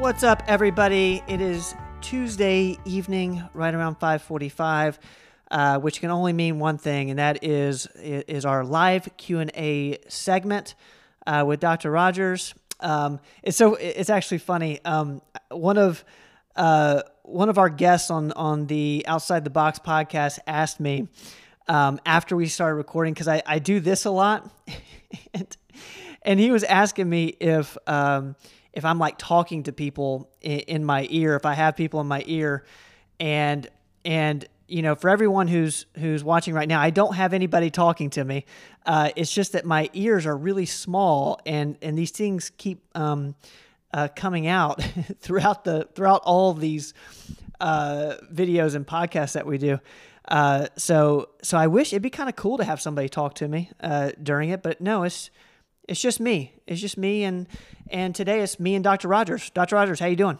What's up, everybody? It is Tuesday evening, right around 5:45, uh, which can only mean one thing, and that is is our live Q and A segment uh, with Dr. Rogers. Um, it's so it's actually funny. Um, one of uh, one of our guests on on the Outside the Box podcast asked me um, after we started recording because I, I do this a lot, and, and he was asking me if um, if I'm like talking to people in, in my ear, if I have people in my ear, and and you know, for everyone who's who's watching right now, I don't have anybody talking to me. Uh, it's just that my ears are really small, and and these things keep um, uh, coming out throughout the throughout all these uh, videos and podcasts that we do. Uh, so so I wish it'd be kind of cool to have somebody talk to me uh, during it, but no, it's it's just me. It's just me, and and today it's me and Dr. Rogers. Dr. Rogers, how you doing?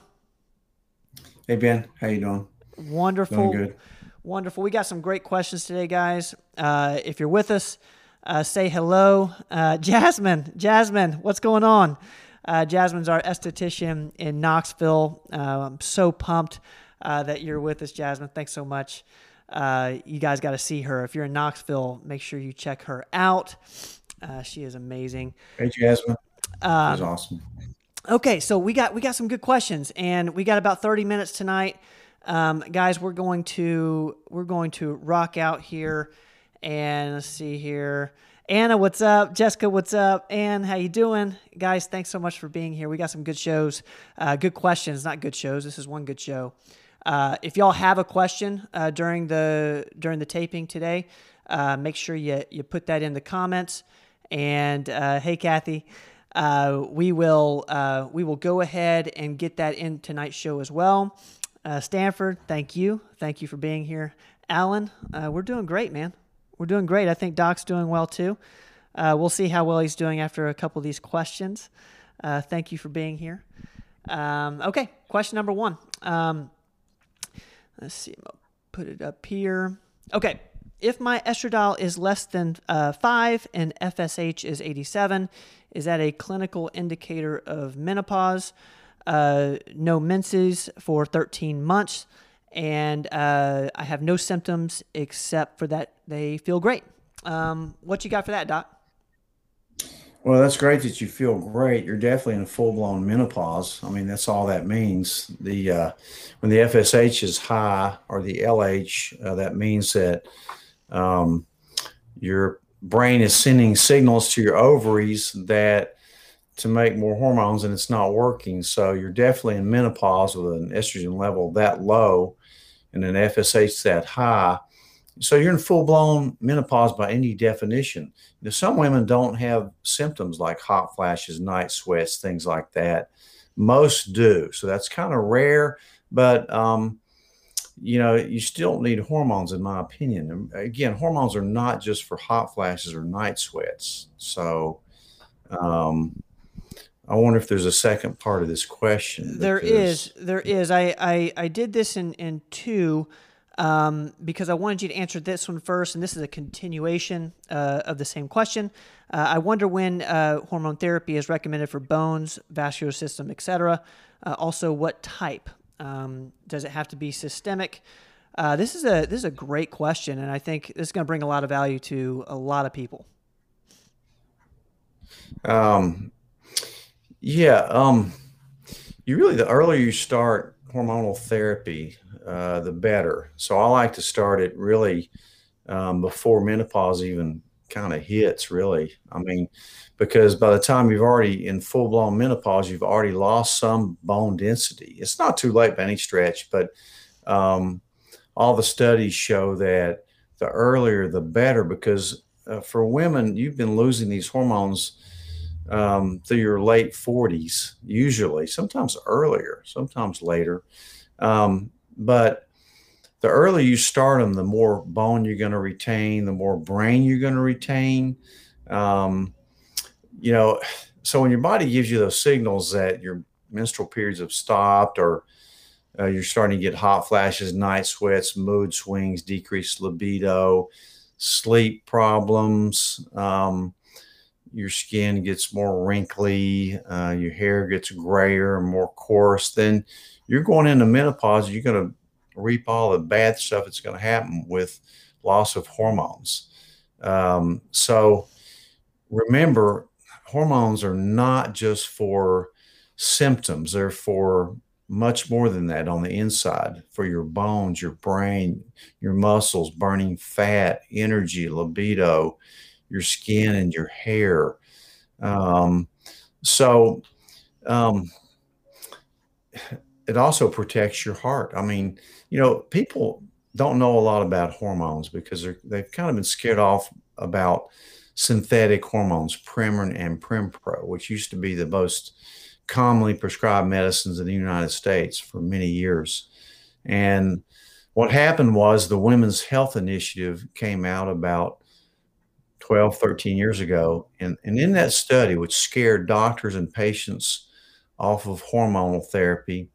Hey Ben, how you doing? Wonderful. Doing good. Wonderful. We got some great questions today, guys. Uh, if you're with us, uh, say hello. Uh, Jasmine, Jasmine, what's going on? Uh, Jasmine's our esthetician in Knoxville. Uh, I'm so pumped uh, that you're with us, Jasmine. Thanks so much. you guys got to see her. If you're in Knoxville, make sure you check her out. She is amazing. Hey, Jasmine. Um, was awesome. Okay, so we got we got some good questions, and we got about 30 minutes tonight. Um, guys, we're going to we're going to rock out here, and let's see here. Anna, what's up? Jessica, what's up? Ann, how you doing? Guys, thanks so much for being here. We got some good shows, uh, good questions, not good shows. This is one good show. Uh, if y'all have a question uh, during the during the taping today, uh, make sure you you put that in the comments. And uh, hey, Kathy, uh, we will we will go ahead and get that in tonight's show as well. Uh, Stanford, thank you. Thank you for being here. Alan, uh, we're doing great, man. We're doing great. I think Doc's doing well too. Uh, we'll see how well he's doing after a couple of these questions. Uh, thank you for being here. Um, okay, question number one. Um, let's see. I'll put it up here. Okay, if my estradiol is less than uh, 5 and FSH is 87, is that a clinical indicator of menopause? uh, no menses for 13 months, and uh, I have no symptoms except for that they feel great. Um, what you got for that, Doc? Well, that's great that you feel great. You're definitely in a full blown menopause. I mean, that's all that means. The uh, when the FSH is high or the LH, uh, that means that um, your brain is sending signals to your ovaries that to make more hormones and it's not working. So you're definitely in menopause with an estrogen level that low and an FSH that high. So you're in full blown menopause by any definition. Know, some women don't have symptoms like hot flashes, night sweats, things like that. Most do. So that's kind of rare, but um, you know, you still need hormones, in my opinion. And again, hormones are not just for hot flashes or night sweats. So, um, I wonder if there's a second part of this question. There is, There is. I, I, I did this in, in two um, because I wanted you to answer this one first, and this is a continuation uh, of the same question. Uh, I wonder when uh, hormone therapy is recommended for bones, vascular system, etc. Uh, also, what type? Um, does it have to be systemic? Uh, this is a this is a great question, and I think this is going to bring a lot of value to a lot of people. Um, yeah. Um, you really, the earlier you start hormonal therapy, uh, the better. So I like to start it really um, before menopause even kind of hits, really. I mean, because by the time you've already in full blown menopause, you've already lost some bone density. It's not too late by any stretch, but um, all the studies show that the earlier the better because uh, for women, you've been losing these hormones um, through your late 40s, usually, sometimes earlier, sometimes later. Um, but the earlier you start them, the more bone you're going to retain, the more brain you're going to retain. Um, you know, so when your body gives you those signals that your menstrual periods have stopped or uh, you're starting to get hot flashes, night sweats, mood swings, decreased libido, sleep problems, um, your skin gets more wrinkly, uh, your hair gets grayer and more coarse, then you're going into menopause. You're going to reap all the bad stuff that's going to happen with loss of hormones. Um, so remember, hormones are not just for symptoms, they're for much more than that on the inside for your bones, your brain, your muscles, burning fat, energy, libido, your skin, and your hair. Um, so, um, it also protects your heart. I mean, you know, people don't know a lot about hormones because they've kind of been scared off about synthetic hormones, Premarin and Prempro, which used to be the most commonly prescribed medicines in the United States for many years. And what happened was the Women's Health Initiative came out about 12, 13 years ago. And, and in that study, which scared doctors and patients off of hormonal therapy,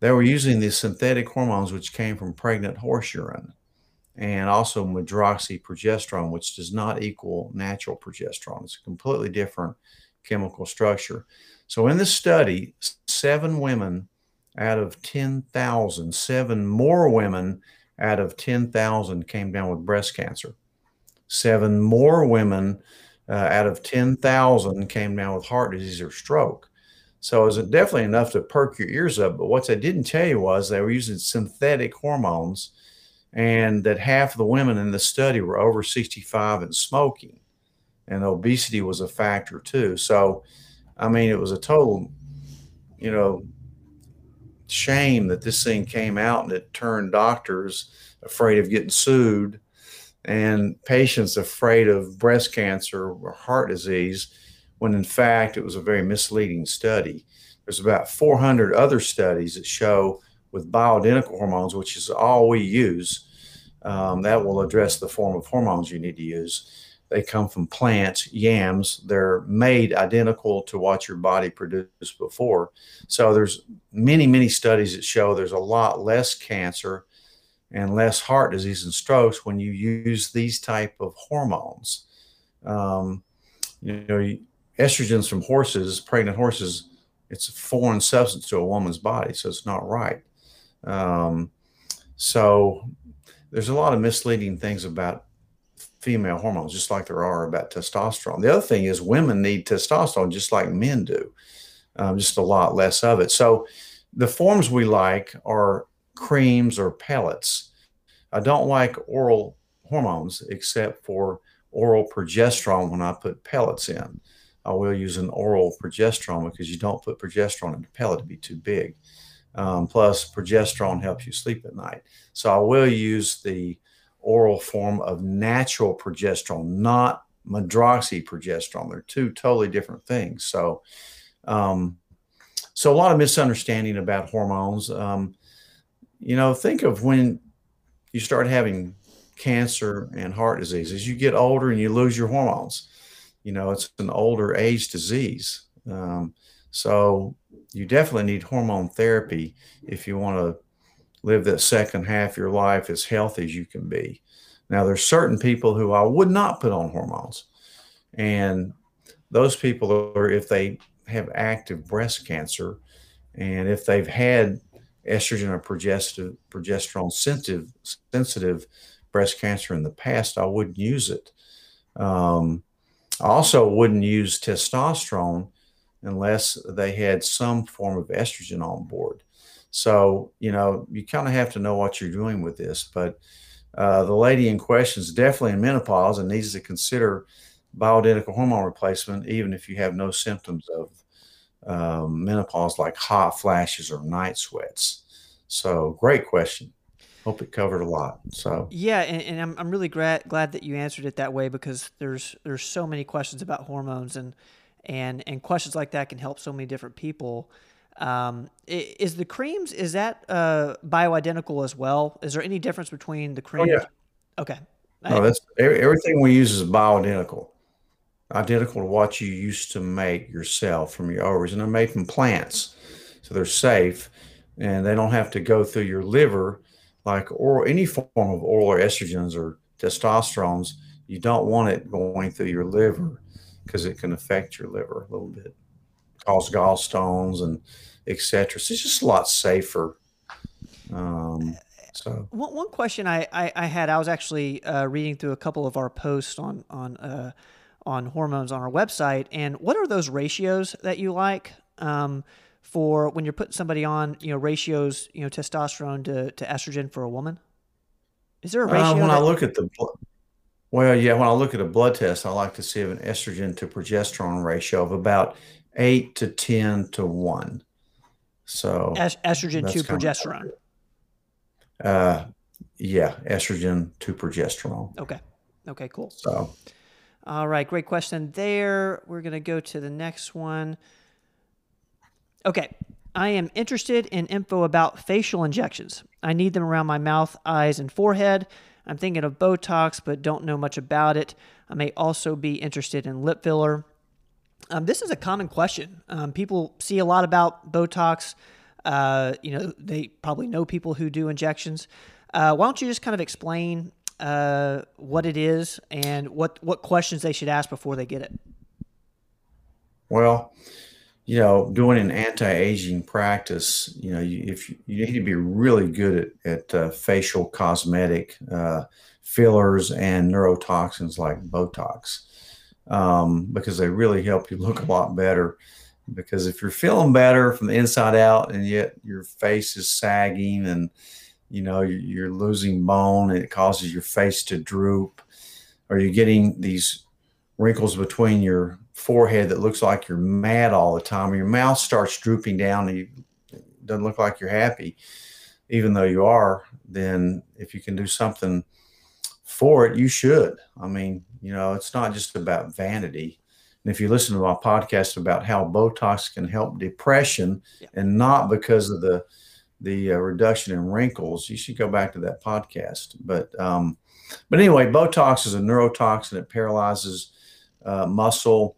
they were using these synthetic hormones, which came from pregnant horse urine, and also medroxyprogesterone, which does not equal natural progesterone. It's a completely different chemical structure. So in this study, seven women out of 10,000, seven more women out of 10,000 came down with breast cancer. Seven more women uh, out of 10,000 came down with heart disease or stroke. So it was definitely enough to perk your ears up. But what they didn't tell you was they were using synthetic hormones and that half of the women in the study were over 65 and smoking. And obesity was a factor too. So I mean, it was a total, you know, shame that this thing came out and it turned doctors afraid of getting sued and patients afraid of breast cancer or heart disease when in fact it was a very misleading study. There's about 400 other studies that show with bioidentical hormones, which is all we use, um, that will address the form of hormones you need to use they come from plants, yams. They're made identical to what your body produced before. So there's many, many studies that show there's a lot less cancer and less heart disease and strokes when you use these type of hormones. Um, you know, estrogens from horses, pregnant horses, it's a foreign substance to a woman's body, so it's not right. Um, so there's a lot of misleading things about female hormones, just like there are about testosterone. The other thing is women need testosterone just like men do, um, just a lot less of it. So the forms we like are creams or pellets. I don't like oral hormones except for oral progesterone when I put pellets in. I will use an oral progesterone because you don't put progesterone in a pellet to be too big. Um, plus, progesterone helps you sleep at night. So I will use the oral form of natural progesterone, not medroxyprogesterone. They're two totally different things. So, um, so a lot of misunderstanding about hormones. Um, you know, think of when you start having cancer and heart disease. As you get older and you lose your hormones, you know, it's an older age disease. Um, so you definitely need hormone therapy if you want to live that second half of your life as healthy as you can be. Now, there's certain people who I would not put on hormones. And those people are if they have active breast cancer and if they've had estrogen or progesterone sensitive, sensitive breast cancer in the past, I wouldn't use it. Um, also wouldn't use testosterone unless they had some form of estrogen on board. So, you know, you kind of have to know what you're doing with this. But uh, the lady in question is definitely in menopause and needs to consider bioidentical hormone replacement, even if you have no symptoms of um, menopause like hot flashes or night sweats. So, great question. Hope it covered a lot. So yeah, and, and I'm I'm really glad glad that you answered it that way because there's there's so many questions about hormones and and and questions like that can help so many different people. Um, is the creams is that uh, bioidentical as well? Is there any difference between the creams? Oh, yeah. Okay. No, that's everything we use is bioidentical, identical to what you used to make yourself from your ovaries, and they're made from plants, so they're safe, and they don't have to go through your liver like oral any form of oral or estrogens or testosterones. You don't want it going through your liver because it can affect your liver a little bit, cause gallstones and etc. So it's just a lot safer. Um, so one, one question I, I, I, had, I was actually uh, reading through a couple of our posts on on uh, on hormones on our website, and what are those ratios that you like um, for when you're putting somebody on, you know, ratios, you know, testosterone to, to estrogen for a woman? Is there a ratio? Uh, when that- I look at the well, yeah, when I look at a blood test, I like to see an estrogen to progesterone ratio of about eight to ten to one. So es- estrogen to progesterone. Uh, yeah, estrogen to progesterone. Okay. Okay. Cool. So. All right, great question there. We're going to go to the next one. Okay, I am interested in info about facial injections. I need them around my mouth, eyes, and forehead. I'm thinking of Botox, but don't know much about it. I may also be interested in lip filler. Um, this is a common question. Um, people see a lot about Botox. Uh, you know, they probably know people who do injections. Uh, why don't you just kind of explain uh, what it is and what what questions they should ask before they get it? Well, you know, doing an anti-aging practice, you know, you, if you, need to be really good at, at uh, facial cosmetic uh, fillers and neurotoxins like Botox, um, because they really help you look a lot better. Because if you're feeling better from the inside out, and yet your face is sagging, and you know you're losing bone, and it causes your face to droop, or you're getting these wrinkles between your forehead that looks like you're mad all the time, or your mouth starts drooping down and you doesn't look like you're happy, even though you are, then if you can do something for it, you should. I mean, you know, it's not just about vanity. And if you listen to my podcast about how Botox can help depression yeah. and not because of the the uh, reduction in wrinkles, you should go back to that podcast. But um, but anyway, Botox is a neurotoxin. It paralyzes uh, muscle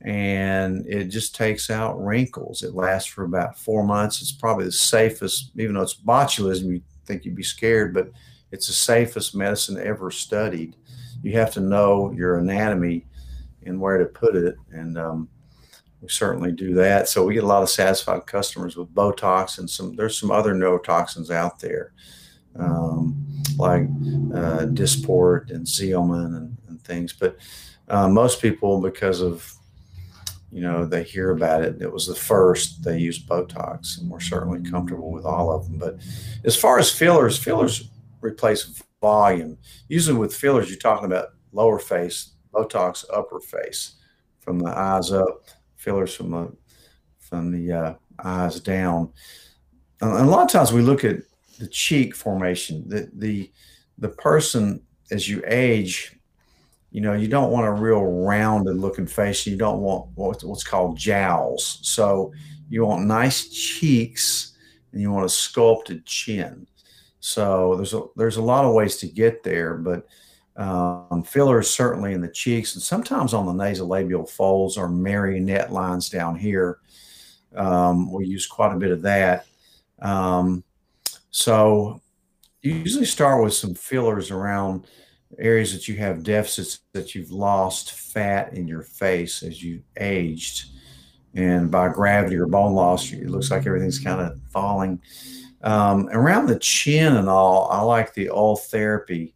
and it just takes out wrinkles. It lasts for about four months. It's probably the safest, even though it's botulism, you think you'd be scared, but it's the safest medicine ever studied. You have to know your anatomy and where to put it. And um, we certainly do that. So we get a lot of satisfied customers with Botox and some, there's some other neurotoxins out there. Um, like uh, Dysport and Xeomin and, and things, but uh, most people, because of you know, they hear about it. It was the first they used Botox, and we're certainly comfortable with all of them. But as far as fillers, fillers replace volume. Usually with fillers, you're talking about lower face, Botox upper face, from the eyes up, fillers from the from the uh, eyes down. And a lot of times we look at the cheek formation. The the the person as you age you know, you don't want a real rounded looking face. You don't want what's what's called jowls. So you want nice cheeks and you want a sculpted chin. So there's a, there's a lot of ways to get there, but um, fillers certainly in the cheeks and sometimes on the nasolabial folds or marionette lines down here. Um, we use quite a bit of that. Um, so usually start with some fillers around areas that you have deficits that you've lost fat in your face as you aged. And by gravity or bone loss it looks like everything's kind of falling. Um, around the chin and all i like the Ultherapy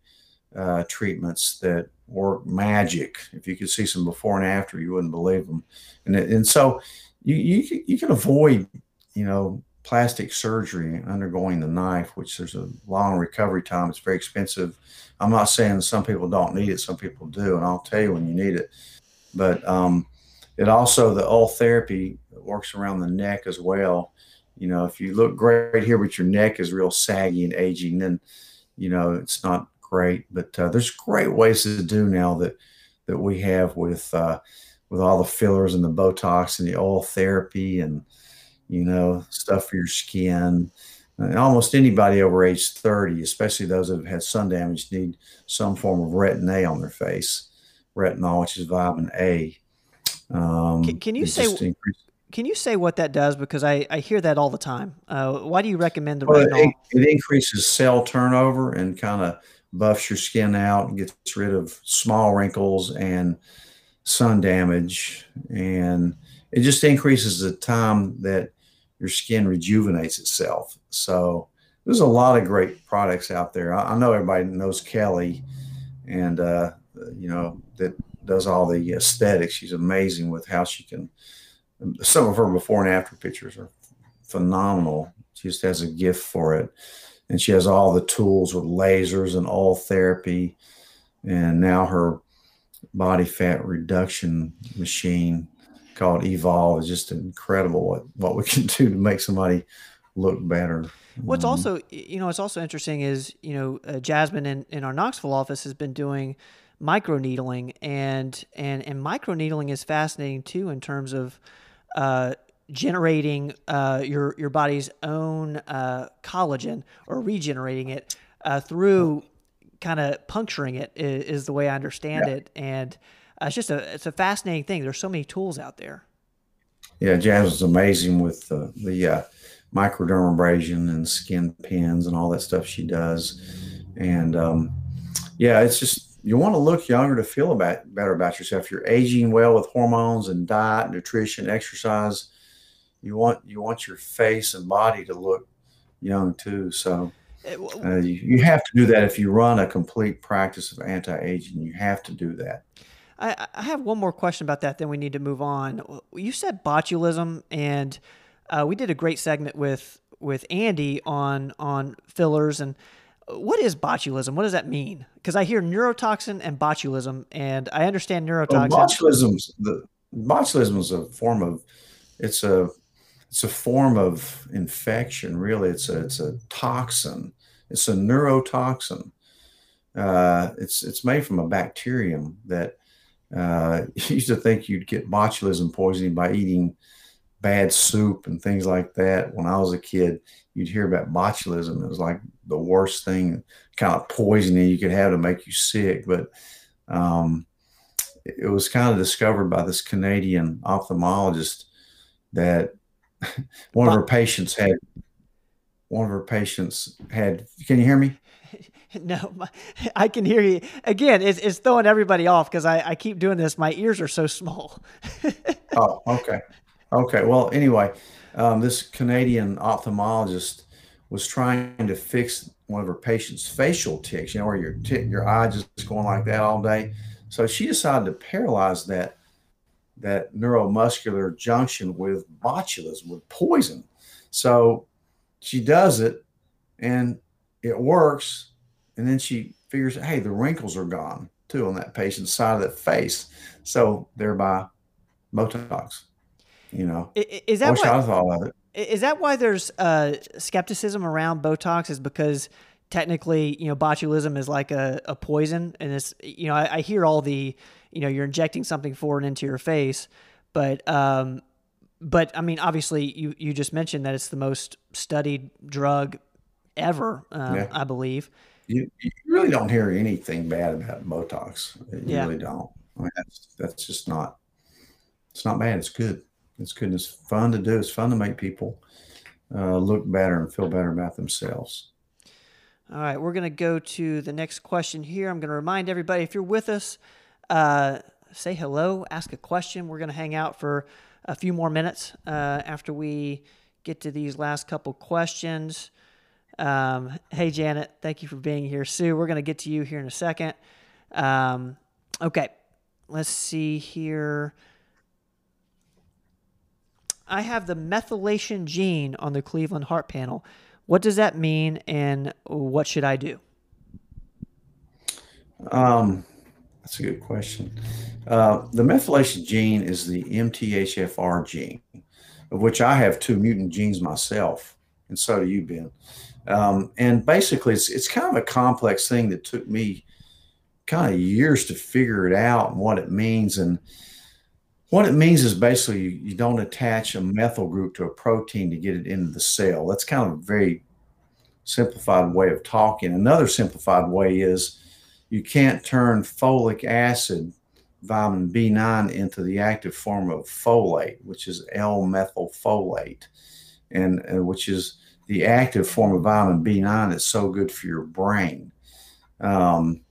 uh, treatments that work magic. If you could see some before and after you wouldn't believe them and, and so you, you, you can avoid you know plastic surgery undergoing the knife which there's a long recovery time it's very expensive I'm not saying some people don't need it, some people do, and I'll tell you when you need it. But um, it also the Ultherapy works around the neck as well. You know, if you look great here, but your neck is real saggy and aging, then you know it's not great. But uh, there's great ways to do now that that we have with uh, with all the fillers and the Botox and the Ultherapy and you know stuff for your skin and almost anybody over age 30, especially those that have had sun damage, need some form of retin A on their face. Retinol, which is vitamin A. Um, can, can, you say? Can you say what that does? Because I, I hear that all the time. Uh, why do you recommend the well, retinol? It, it increases cell turnover and kind of buffs your skin out and gets rid of small wrinkles and sun damage, and it just increases the time that your skin rejuvenates itself. So there's a lot of great products out there. I, I know everybody knows Kelly, and uh, you know that does all the aesthetics. She's amazing with how she can. Some of her before and after pictures are phenomenal. She just has a gift for it, and she has all the tools with lasers and Ultherapy, and now her body fat reduction machine called Evolve is just incredible what what we can do to make somebody look better. What's um, also, you know, what's also interesting is, you know, uh, Jasmine in, in our Knoxville office has been doing micro needling and and and micro needling is fascinating too in terms of uh, generating uh, your your body's own uh, collagen or regenerating it uh, through kind of puncturing it is, is, the way I understand yeah. it, and it's just a it's a fascinating thing. There's so many tools out there. Yeah, Jazz is amazing with the the microdermabrasion and skin pins and all that stuff she does. And um, yeah, it's just you want to look younger to feel about better about yourself. You're aging well with hormones and diet, nutrition, exercise. You want you want your face and body to look young too. So uh, you, you have to do that if you run a complete practice of anti-aging. You have to do that. I, I have one more question about that. Then we need to move on. You said botulism and uh, we did a great segment with with Andy on on fillers and what is botulism? What does that mean? Because I hear neurotoxin and botulism, and I understand neurotoxin. Well, botulism's the botulism is a form of it's a it's a form of infection. Really, it's a it's a toxin. It's a neurotoxin. Uh, it's it's made from a bacterium that uh, you used to think you'd get botulism poisoning by eating bad soup and things like that. When I was a kid, you'd hear about botulism. It was like the worst thing, kind of poisoning you could have to make you sick. But um, it was kind of discovered by this Canadian ophthalmologist that one of her patients had one of her patients had can you hear me no i can hear you again it's, it's throwing everybody off because I, I keep doing this my ears are so small oh okay Okay. Well, anyway, um, this Canadian ophthalmologist was trying to fix one of her patients' facial tics, you know, where your tick, your eye just going like that all day. So she decided to paralyze that that neuromuscular junction with botulism, with poison. So she does it, and it works. And then she figures, hey, the wrinkles are gone too on that patient's side of the face. So thereby, Botox you know. Is that what, I thought of it. Is that why there's uh, skepticism around Botox? Is because technically, you know, botulism is like a, a poison, and it's you know, I, I, hear all the, you know, you're injecting something foreign into your face, but um, but I mean, obviously, you you just mentioned that it's the most studied drug ever, um, yeah. I believe. You, you really don't hear anything bad about Botox. You yeah. really don't. I mean, that's that's just not. It's not bad. It's good. It's good. It's fun to do. It's fun to make people uh, look better and feel better about themselves. All right, we're going to go to the next question here. I'm going to remind everybody if you're with us, uh, say hello, ask a question. We're going to hang out for a few more minutes uh, after we get to these last couple questions. Um, hey, Janet, thank you for being here. Sue, we're going to get to you here in a second. Um, okay, let's see here. I have the methylation gene on the Cleveland heart panel. What does that mean, and what should I do? Um, that's a good question. Uh, the methylation gene is the MTHFR gene, of which I have two mutant genes myself, and so do you, Ben. Um, and basically, it's it's kind of a complex thing that took me kind of years to figure it out and what it means and what it means is basically you don't attach a methyl group to a protein to get it into the cell. That's kind of a very simplified way of talking. Another simplified way is you can't turn folic acid, vitamin B9, into the active form of folate, which is L-methylfolate, and uh, which is the active form of vitamin B9 that's so good for your brain. Um,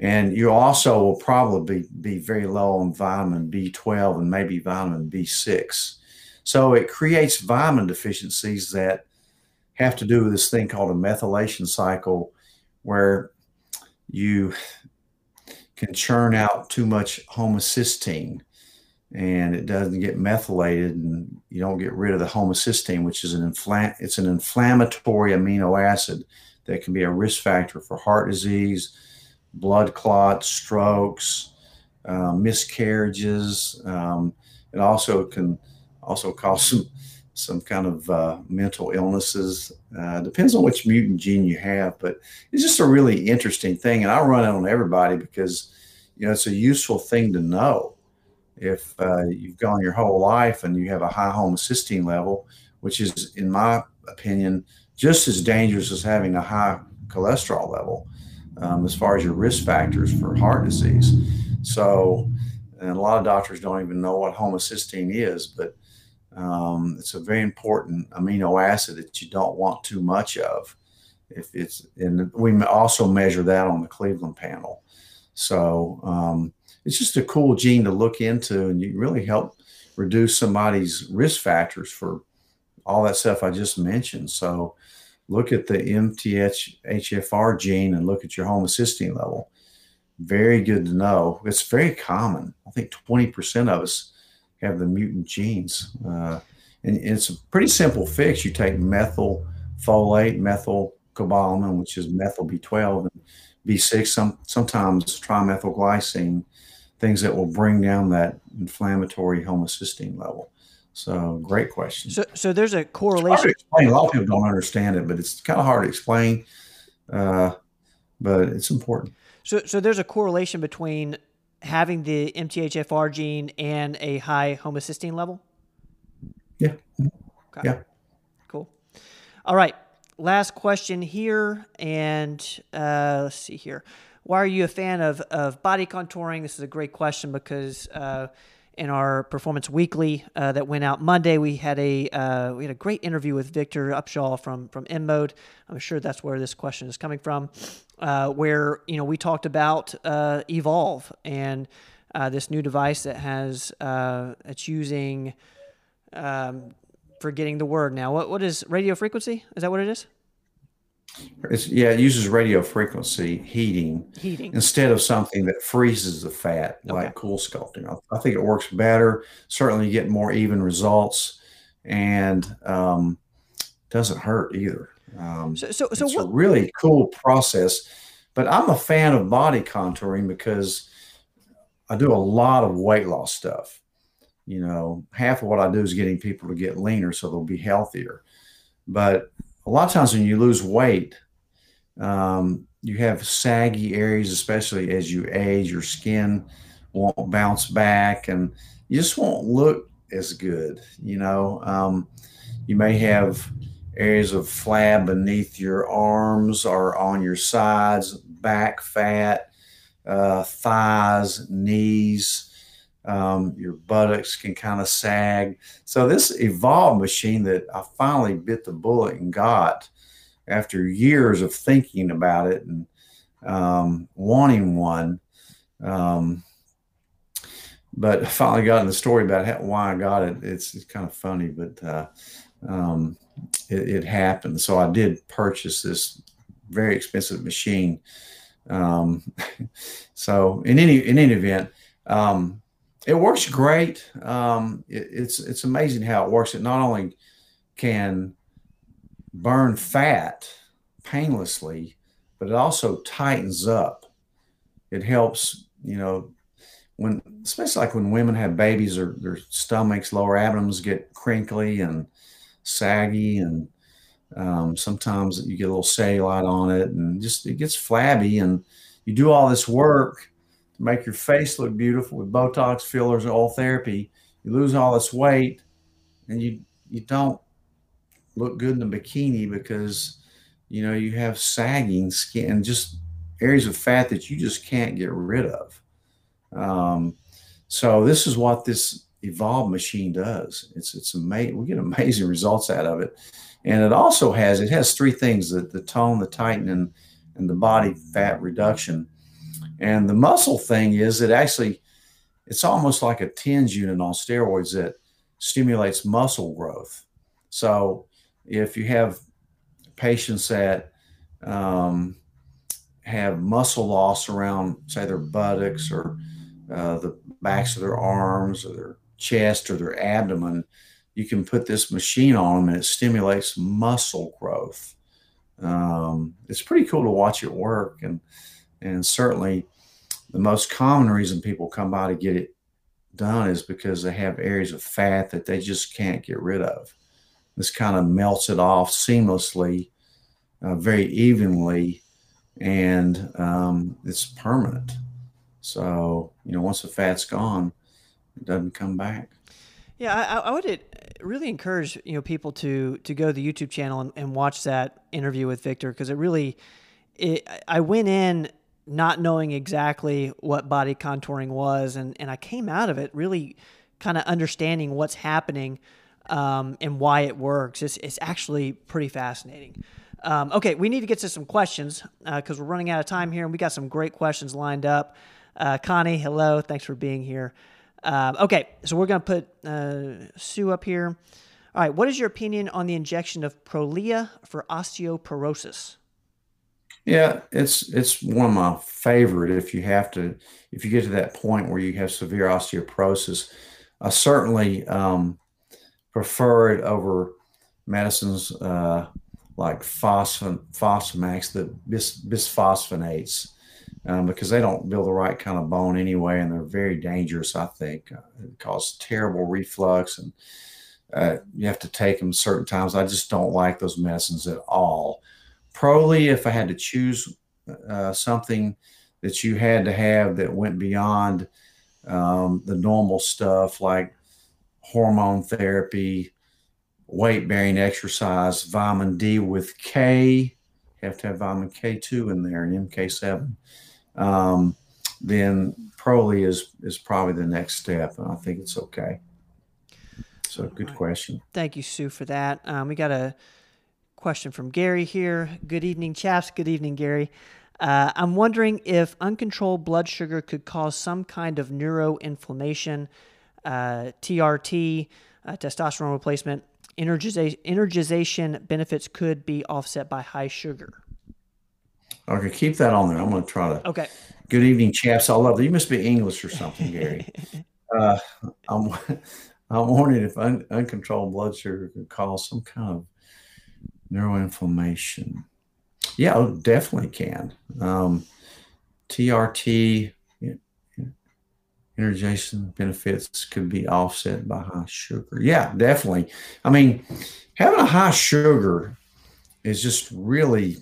And you also will probably be, be very low on vitamin B12 and maybe vitamin B6. So it creates vitamin deficiencies that have to do with this thing called a methylation cycle, where you can churn out too much homocysteine and it doesn't get methylated and you don't get rid of the homocysteine which is an infl- it's an inflammatory amino acid that can be a risk factor for heart disease blood clots strokes um, miscarriages um, it also can also cause some some kind of uh, mental illnesses. Uh, depends on which mutant gene you have, but it's just a really interesting thing. And I run it on everybody because, you know, it's a useful thing to know. If uh, you've gone your whole life and you have a high homocysteine level, which is, in my opinion, just as dangerous as having a high cholesterol level um, as far as your risk factors for heart disease. So, and a lot of doctors don't even know what homocysteine is, but um, it's a very important amino acid that you don't want too much of. If it's and we also measure that on the Cleveland panel. So um, it's just a cool gene to look into, and you really help reduce somebody's risk factors for all that stuff I just mentioned. So look at the MTHFR gene and look at your homocysteine level. Very good to know. It's very common. I think 20% of us have the mutant genes. Uh, and it's a pretty simple fix. You take methyl folate, methyl cobalamin, which is methyl B12, and B6, some, sometimes trimethylglycine, things that will bring down that inflammatory homocysteine level. So, great question. So, so there's a correlation. A lot of people don't understand it, but it's kind of hard to explain. Uh, but it's important. So, so there's a correlation between having the MTHFR gene and a high homocysteine level? Yeah. Okay. Yeah. Cool. All right. Last question here. And uh, let's see here. Why are you a fan of, of body contouring? This is a great question because uh, in our Performance Weekly uh, that went out Monday, we had a uh, we had a great interview with Victor Upshaw from from InMode. I'm sure that's where this question is coming from uh, where you know we talked about uh, Evolve and uh, this new device that has it's using um, forgetting the word now. What what is radio frequency? Is that what it is? It's, yeah, it uses radio frequency heating, heating instead of something that freezes the fat okay. like CoolSculpting. I, I, think it works better. Certainly, you get more even results, and um, doesn't hurt either. Um, so, so, so it's what, a really cool process. But I'm a fan of body contouring because I do a lot of weight loss stuff. You know, half of what I do is getting people to get leaner so they'll be healthier. But a lot of times when you lose weight, um, you have saggy areas, especially as you age, your skin won't bounce back and you just won't look as good. You know, um, you may have areas of flab beneath your arms or on your sides, back fat, uh, thighs, knees. Um, your buttocks can kind of sag. So this Evolve machine that I finally bit the bullet and got after years of thinking about it and um, wanting one. Um, but I finally got in the story about how, why I got it. It's, it's kind of funny, but uh, um, it, it, happened. So I did purchase this very expensive machine. Um, so in any in any event, um, it works great. Um, it, it's it's amazing how it works. It not only can burn fat painlessly, but it also tightens up. It helps, you know, when especially like when women have babies or their stomachs, lower abdomens get crinkly and saggy and um, sometimes you get a little cellulite on it and just it gets flabby and you do all this work make your face look beautiful with botox fillers Ultherapy you lose all this weight and you you don't look good in a bikini because you know you have sagging skin and just areas of fat that you just can't get rid of um, so this is what this Evolve machine does. It's it's amazing. We get amazing results out of it, and it also has it has three things: the the tone, the tighten, and, and the body fat reduction. And the muscle thing is it actually, it's almost like a TENS unit on steroids that stimulates muscle growth. So if you have patients that um, have muscle loss around, say, their buttocks or uh, the backs of their arms or their chest or their abdomen, you can put this machine on them and it stimulates muscle growth. Um, it's pretty cool to watch it work, and and certainly the most common reason people come by to get it done is because they have areas of fat that they just can't get rid of. This kind of melts it off seamlessly, uh, very evenly, and um, it's permanent. So you know, once the fat's gone, it doesn't come back. Yeah, I, I would really encourage you know people to to go to the YouTube channel and, and watch that interview with Victor because it really, it, I went in not knowing exactly what body contouring was, and and I came out of it really kind of understanding what's happening um, and why it works. It's it's actually pretty fascinating. Um, okay, we need to get to some questions because uh, we're running out of time here, and we got some great questions lined up. Uh, Connie, hello, thanks for being here. Um, okay, so we're going to put uh, Sue up here. All right, what is your opinion on the injection of Prolia for osteoporosis? Yeah, it's it's one of my favorite. If you have to, if you get to that point where you have severe osteoporosis, I certainly um, prefer it over medicines uh, like phosphon, Fosamax, the bis, bisphosphonates um, because they don't build the right kind of bone anyway, and they're very dangerous. I think uh, it causes terrible reflux, and uh, you have to take them certain times. I just don't like those medicines at all. Prolia, if I had to choose uh, something that you had to have that went beyond um, the normal stuff like hormone therapy, weight bearing exercise, vitamin D with K. You have to have vitamin K2 in there and MK7 um, then Prolia is is probably the next step, and I think it's okay. So, good question. Thank you, Sue, for that. Um, we got a question from Gary here. Good evening, chaps. Good evening, Gary. Uh, I'm wondering if uncontrolled blood sugar could cause some kind of neuroinflammation, uh, TRT, uh, testosterone replacement. Energiza- energization benefits could be offset by high sugar. Okay, keep that on there. I'm going to try to. Okay. Good evening, chaps. I love it. You must be English or something, Gary. uh, I'm, I'm wondering if un, uncontrolled blood sugar could cause some kind of neuroinflammation. Yeah, it definitely can. Um, TRT energization benefits could be offset by high sugar. Yeah, definitely. I mean, having a high sugar is just really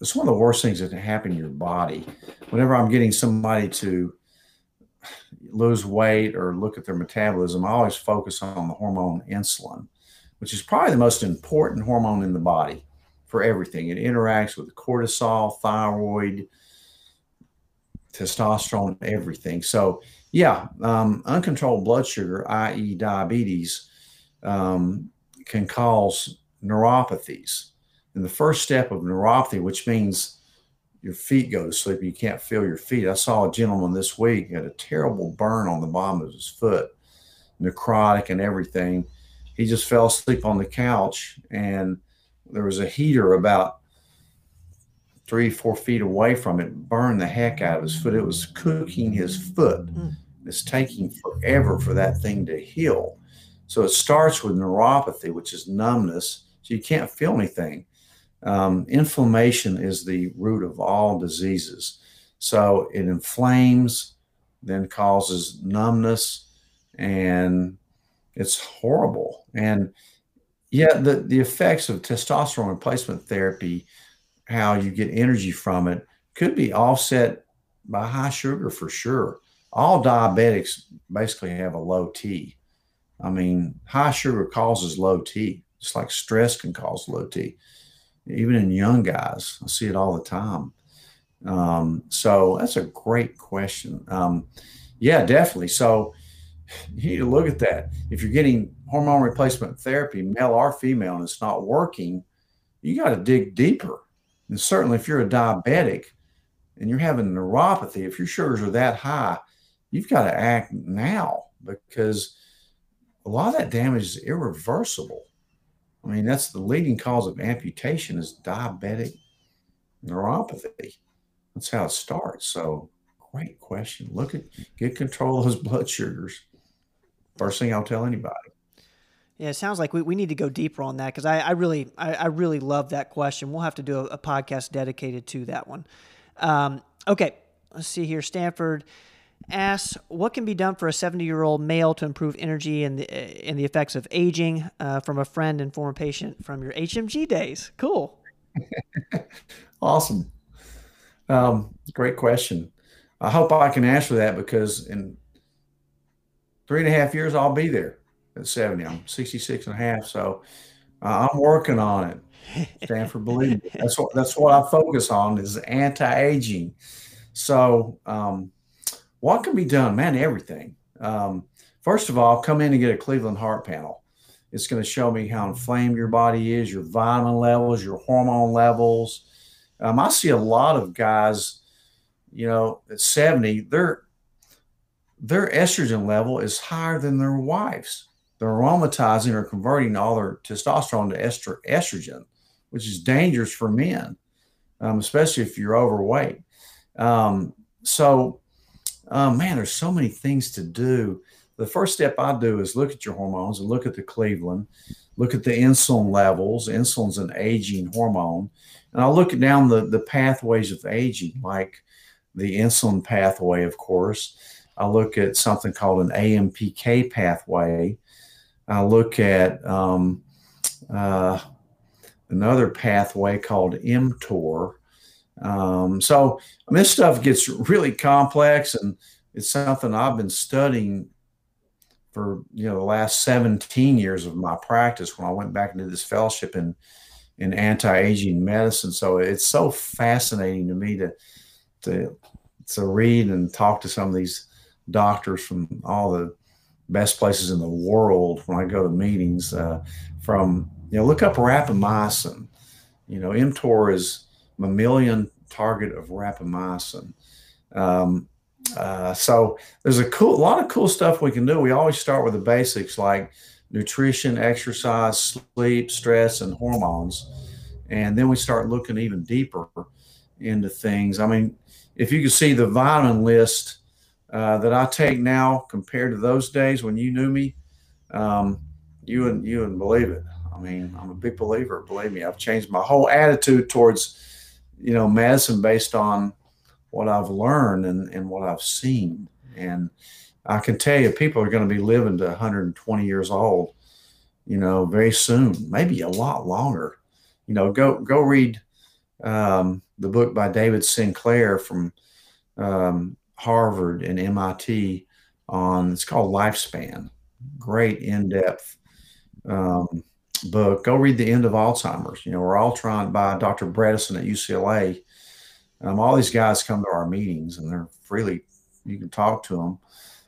it's one of the worst things that can happen in your body. Whenever I'm getting somebody to lose weight or look at their metabolism, I always focus on the hormone insulin, which is probably the most important hormone in the body for everything. It interacts with cortisol, thyroid, testosterone, everything. So, yeah, um, uncontrolled blood sugar, i.e., diabetes, um, can cause neuropathies and the first step of neuropathy, which means your feet go to sleep, you can't feel your feet. I saw a gentleman this week had a terrible burn on the bottom of his foot, necrotic and everything. He just fell asleep on the couch, and there was a heater about three, four feet away from it, burned the heck out of his foot. It was cooking his foot. Mm. It's taking forever for that thing to heal. So it starts with neuropathy, which is numbness. So you can't feel anything. Um, inflammation is the root of all diseases. So it inflames, then causes numbness, and it's horrible. And yet, the, the effects of testosterone replacement therapy, how you get energy from it, could be offset by high sugar for sure. All diabetics basically have a low T. I mean, high sugar causes low T, It's like stress can cause low T even in young guys. I see it all the time. Um, so that's a great question. Um, yeah, definitely. So you need to look at that. If you're getting hormone replacement therapy, male or female, and it's not working, you got to dig deeper. And certainly, if you're a diabetic, and you're having neuropathy, if your sugars are that high, you've got to act now because a lot of that damage is irreversible. I mean, that's the leading cause of amputation is diabetic neuropathy. That's how it starts. So, great question. Look at get control of those blood sugars. First thing I'll tell anybody. Yeah, it sounds like we, we need to go deeper on that because I, I really I, I, really love that question. We'll have to do a, a podcast dedicated to that one. Um, okay, let's see here. Stanford asks, what can be done for a 70 year old male to improve energy and the, and the effects of aging uh, from a friend and former patient from your HMG days? Cool. awesome. Um, great question. I hope I can answer that because in three and a half years, I'll be there at 70. I'm 66 and a half. So uh, I'm working on it. Stanford, believe me. That's what, that's what I focus on is anti-aging. So, um, what can be done? Man, everything. Um, first of all, come in and get a Cleveland heart panel. It's going to show me how inflamed your body is, your vitamin levels, your hormone levels. Um, I see a lot of guys, you know, at 70, their their estrogen level is higher than their wife's. They're aromatizing or converting all their testosterone to ester- estrogen, which is dangerous for men, um, especially if you're overweight. Um, so oh, man, there's so many things to do. The first step I do is look at your hormones and look at the Cleveland, look at the insulin levels. Insulin's an aging hormone. And I'll look down the, the pathways of aging, like the insulin pathway, of course. I look at something called an AMPK pathway. I look at um, uh, another pathway called mTOR. Um, so I mean, this stuff gets really complex, and it's something I've been studying for you know the last 17 years of my practice when I went back into this fellowship in in anti-aging medicine. So it's so fascinating to me to to to read and talk to some of these doctors from all the best places in the world when I go to meetings. Uh, from you know, look up rapamycin. You know, mTOR is mammalian target of rapamycin. Um, uh, so there's a cool, a lot of cool stuff we can do. We always start with the basics like nutrition, exercise, sleep, stress, and hormones, and then we start looking even deeper into things. I mean, if you can see the vitamin list uh, that I take now compared to those days when you knew me, um, you wouldn't you wouldn't believe it. I mean, I'm a big believer. Believe me, I've changed my whole attitude towards you know, medicine based on what I've learned and, and what I've seen. And I can tell you, people are going to be living to 120 years old, you know, very soon, maybe a lot longer. You know, go go read um, the book by David Sinclair from um, Harvard and MIT on it's called Lifespan. Great in depth um, book, go read The End of Alzheimer's. You know, we're all trying by Dr. Bredesen at UCLA. Um, all these guys come to our meetings and they're freely, you can talk to them.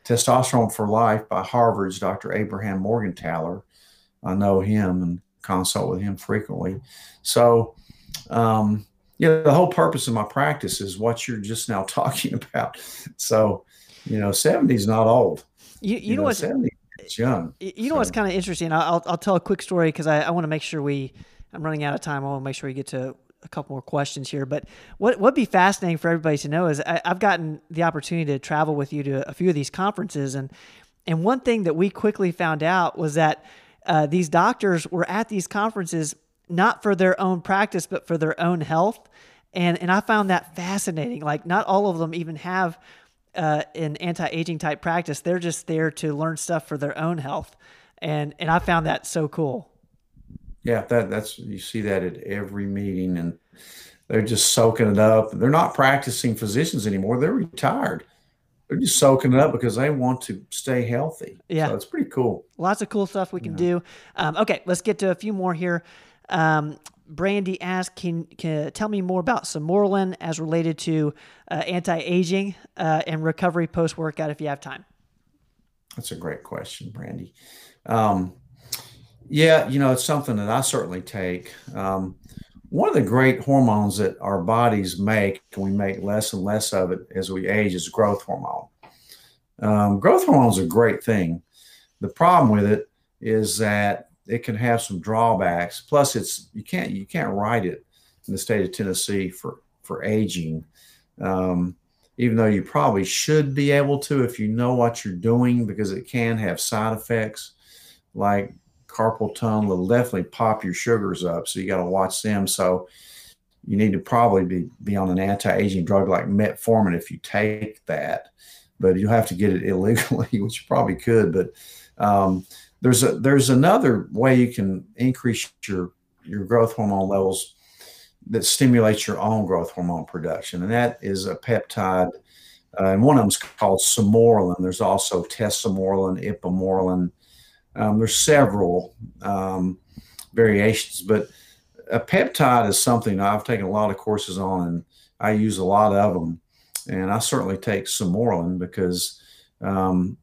Testosterone for Life by Harvard's Dr. Abraham Morgentaler. I know him and consult with him frequently. So, um, you know, the whole purpose of my practice is what you're just now talking about. So, you know, 70 is not old. You, you, you know, know what? 70 it's young. You know what's kind of interesting? I'll, I'll tell a quick story because I, I want to make sure we. I'm running out of time. I want to make sure we get to a couple more questions here. But what would be fascinating for everybody to know is I, have gotten the opportunity to travel with you to a few of these conferences, and and one thing that we quickly found out was that uh, these doctors were at these conferences not for their own practice but for their own health, and and I found that fascinating. Like not all of them even have uh, an anti-aging type practice. They're just there to learn stuff for their own health, and and I found that so cool. Yeah, that that's you see that at every meeting, and they're just soaking it up. They're not practicing physicians anymore. They're retired. They're just soaking it up because they want to stay healthy. Yeah, so it's pretty cool. Lots of cool stuff we can yeah. do. Um, okay, let's get to a few more here. Um, Brandy asked, can, can tell me more about Sermorelin as related to uh, anti-aging uh, and recovery post-workout if you have time. That's a great question, Brandy. Um, yeah, you know, it's something that I certainly take. Um, one of the great hormones that our bodies make, and we make less and less of it as we age, is growth hormone. Um, growth hormone is a great thing. The problem with it is that it can have some drawbacks. Plus, it's you can't you can't write it in the state of Tennessee for for aging, um, even though you probably should be able to if you know what you're doing, because it can have side effects like carpal tunnel. It'll definitely pop your sugars up, so you got to watch them. So you need to probably be be on an anti-aging drug like metformin if you take that, but you'll have to get it illegally, which you probably could. But um, there's a there's another way you can increase your your growth hormone levels that stimulates your own growth hormone production, and that is a peptide. Uh, and one of them is called sermorelin. There's also tesamorelin, ipamorelin. Um, there's several um, variations, but a peptide is something I've taken a lot of courses on, and I use a lot of them. And I certainly take sermorelin because um,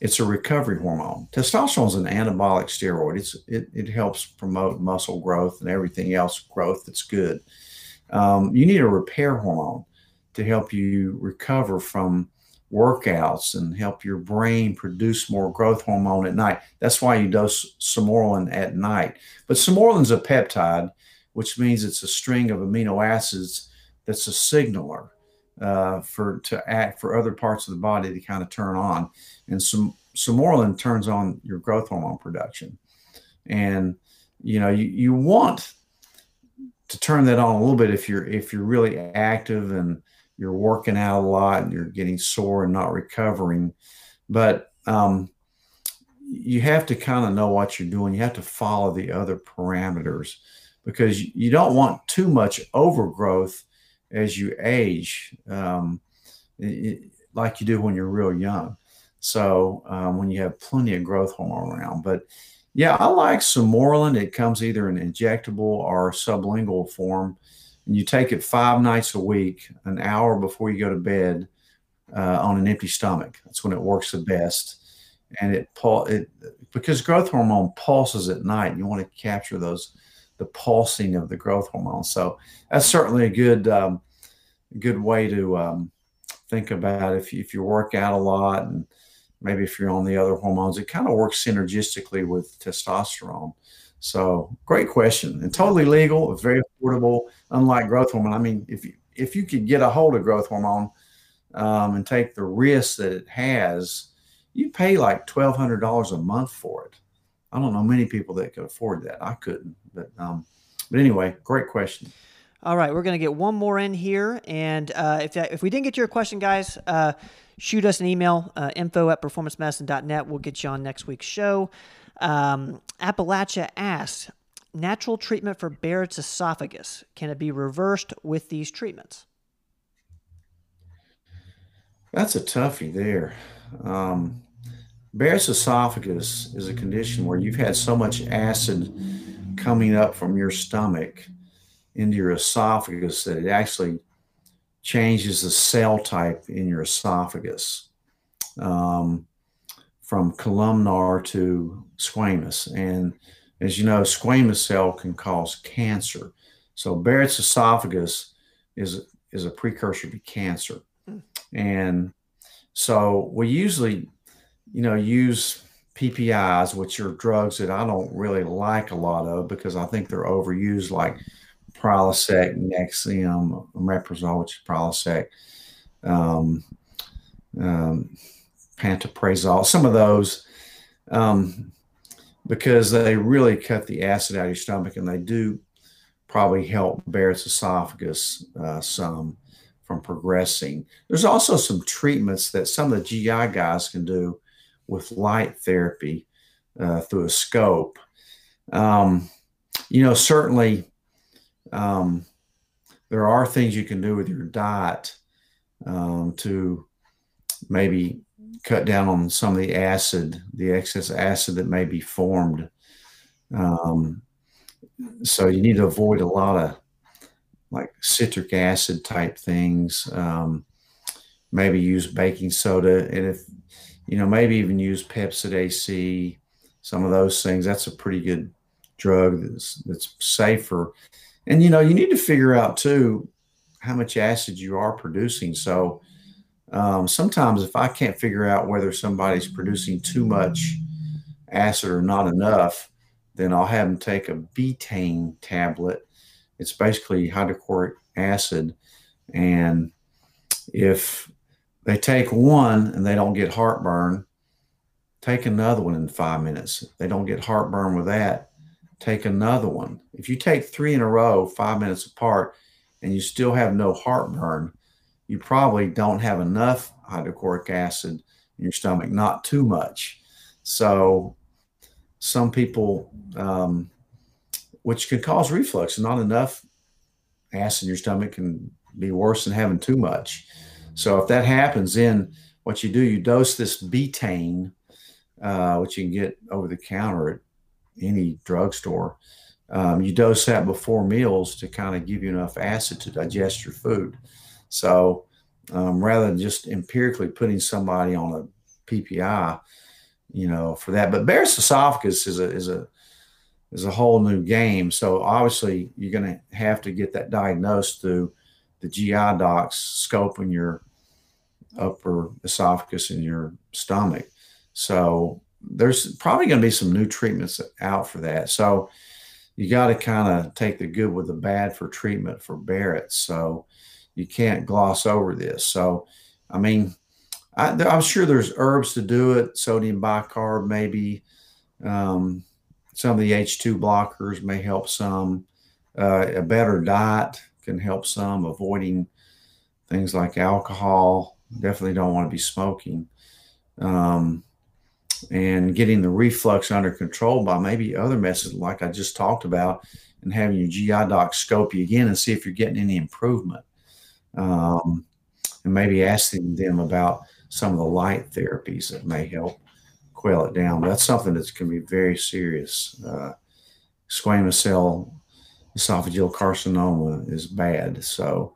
it's a recovery hormone. Testosterone is an anabolic steroid. It's, it, it helps promote muscle growth and everything else growth that's good. Um, you need a repair hormone to help you recover from workouts and help your brain produce more growth hormone at night. That's why you dose sermorelin at night. But sermorelin is a peptide, which means it's a string of amino acids that's a signaler uh, for to act for other parts of the body to kind of turn on. And some sermorelin turns on your growth hormone production. And you know, you, you want to turn that on a little bit if you're if you're really active and you're working out a lot and you're getting sore and not recovering. But um, you have to kind of know what you're doing. You have to follow the other parameters because you don't want too much overgrowth as you age, um, it, like you do when you're real young. So um, when you have plenty of growth hormone around, but yeah, I like sermorelin. It comes either in injectable or sublingual form, and you take it five nights a week, an hour before you go to bed, uh, on an empty stomach. That's when it works the best. And it it because growth hormone pulses at night. You want to capture those the pulsing of the growth hormone. So that's certainly a good um, good way to um, think about if you, if you work out a lot and maybe if you're on the other hormones, it kind of works synergistically with testosterone. So great question and totally legal. Very affordable, unlike growth hormone. I mean, if you if you could get a hold of growth hormone um, and take the risk that it has, you pay like twelve hundred dollars a month for it. I don't know many people that could afford that. I couldn't, but um, but anyway, great question. All right, we're going to get one more in here. And uh, if, that, if we didn't get your question, guys, uh, shoot us an email, uh, info at performancemedicine.net. We'll get you on next week's show. Um, Appalachia asks, natural treatment for Barrett's esophagus, can it be reversed with these treatments? That's a toughie there. Um, Barrett's esophagus is a condition where you've had so much acid coming up from your stomach into your esophagus that it actually changes the cell type in your esophagus um, from columnar to squamous. And as you know, squamous cell can cause cancer. So Barrett's esophagus is, is a precursor to cancer. Mm. And so we usually, you know, use PPIs, which are drugs that I don't really like a lot of because I think they're overused, like Prilosec, Nexium, Omeprazole, which is Prilosec, um, um, Pantoprazole, some of those, um, because they really cut the acid out of your stomach and they do probably help Barrett's esophagus uh, some from progressing. There's also some treatments that some of the GI guys can do with light therapy uh, through a scope. Um, you know, certainly um, there are things you can do with your diet um, to maybe cut down on some of the acid, the excess acid that may be formed. Um, so you need to avoid a lot of like citric acid type things. Um, maybe use baking soda, and if you know, maybe even use Pepcid AC. Some of those things. That's a pretty good drug that's that's safer and you know, you need to figure out too how much acid you are producing. So um, sometimes if I can't figure out whether somebody's producing too much acid or not enough, then I'll have them take a betaine tablet. It's basically hydrochloric acid. And if they take one and they don't get heartburn, take another one in five minutes. They don't get heartburn with that, take another one. If you take three in a row, five minutes apart, and you still have no heartburn, you probably don't have enough hydrochloric acid in your stomach, not too much. So, some people, um, which can cause reflux, not enough acid in your stomach can be worse than having too much. So, if that happens, then what you do, you dose this betaine, uh, which you can get over the counter at any drugstore. Um, you dose that before meals to kind of give you enough acid to digest your food. So um, rather than just empirically putting somebody on a PPI, you know, for that. But Barrett's esophagus is a is a is a whole new game. So obviously you're going to have to get that diagnosed through the GI docs scoping your upper esophagus and your stomach. So there's probably going to be some new treatments out for that. So you got to kind of take the good with the bad for treatment for Barrett. So you can't gloss over this. So, I mean, I, am sure there's herbs to do it. Sodium bicarb, maybe. Um, some of the H2 blockers may help some. Uh, a better diet can help some. Avoiding things like alcohol. Definitely don't want to be smoking. Um, and getting the reflux under control by maybe other methods like I just talked about, and having your GI doc scope you again and see if you're getting any improvement. Um, and maybe asking them about some of the light therapies that may help quell it down. But that's something that can be very serious. Uh, squamous cell esophageal carcinoma is bad. So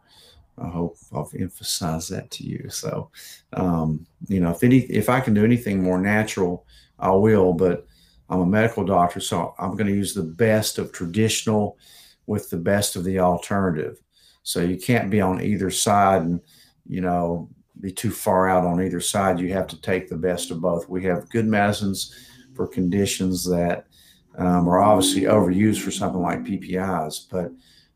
I hope I've emphasized that to you. So, um, you know, if any, if I can do anything more natural, I will. But I'm a medical doctor, so I'm going to use the best of traditional with the best of the alternative. So you can't be on either side and, you know, be too far out on either side. You have to take the best of both. We have good medicines for conditions that um, are obviously overused for something like PPIs, but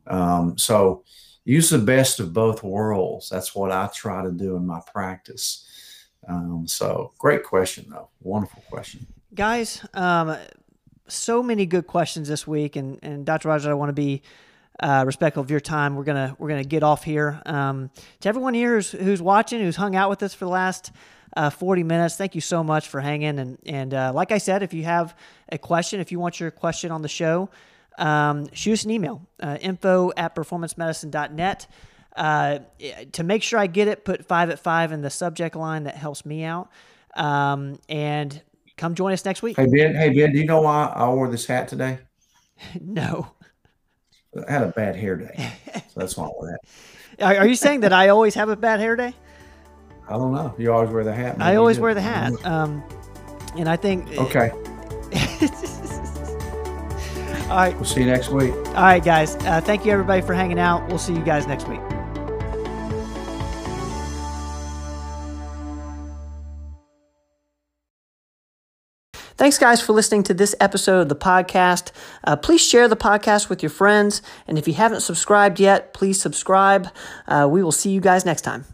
um, so use the best of both worlds. That's what I try to do in my practice. Um, so great question, though. Wonderful question, guys. Um, so many good questions this week, and and Dr. Rogers, I want to be. Uh, respectful of your time, we're gonna we're gonna get off here. Um, to everyone here who's, who's watching, who's hung out with us for the last uh, 40 minutes. Thank you so much for hanging. And, and uh, like I said, if you have a question, if you want your question on the show, um, shoot us an email uh, info at performancemedicine.net. Uh, to make sure I get it, put five at five in the subject line. That helps me out. Um, and come join us next week. Hey Ben, hey Ben, do you know why I wore this hat today? no. I had a bad hair day, so that's why I wore that. Are, are you saying that I always have a bad hair day? I don't know. You always wear the hat. Maybe I always wear the hat. Um, and I think okay. All right. We'll see you next week. All right, guys. Uh, thank you, everybody, for hanging out. We'll see you guys next week. Thanks, guys, for listening to this episode of the podcast. Uh, please share the podcast with your friends. And if you haven't subscribed yet, please subscribe. Uh, we will see you guys next time.